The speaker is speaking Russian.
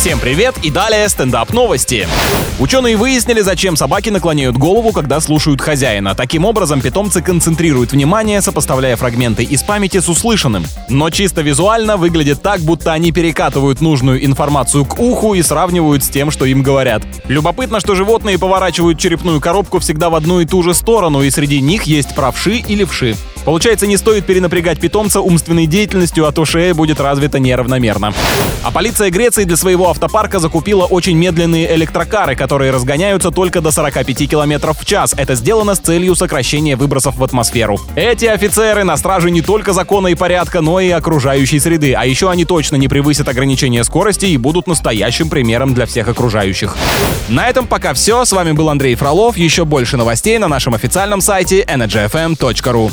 Всем привет и далее стендап новости. Ученые выяснили, зачем собаки наклоняют голову, когда слушают хозяина. Таким образом, питомцы концентрируют внимание, сопоставляя фрагменты из памяти с услышанным. Но чисто визуально выглядит так, будто они перекатывают нужную информацию к уху и сравнивают с тем, что им говорят. Любопытно, что животные поворачивают черепную коробку всегда в одну и ту же сторону, и среди них есть правши и левши. Получается, не стоит перенапрягать питомца умственной деятельностью, а то шея будет развита неравномерно. А полиция Греции для своего автопарка закупила очень медленные электрокары, которые разгоняются только до 45 км в час. Это сделано с целью сокращения выбросов в атмосферу. Эти офицеры на страже не только закона и порядка, но и окружающей среды. А еще они точно не превысят ограничения скорости и будут настоящим примером для всех окружающих. На этом пока все. С вами был Андрей Фролов. Еще больше новостей на нашем официальном сайте energyfm.ru.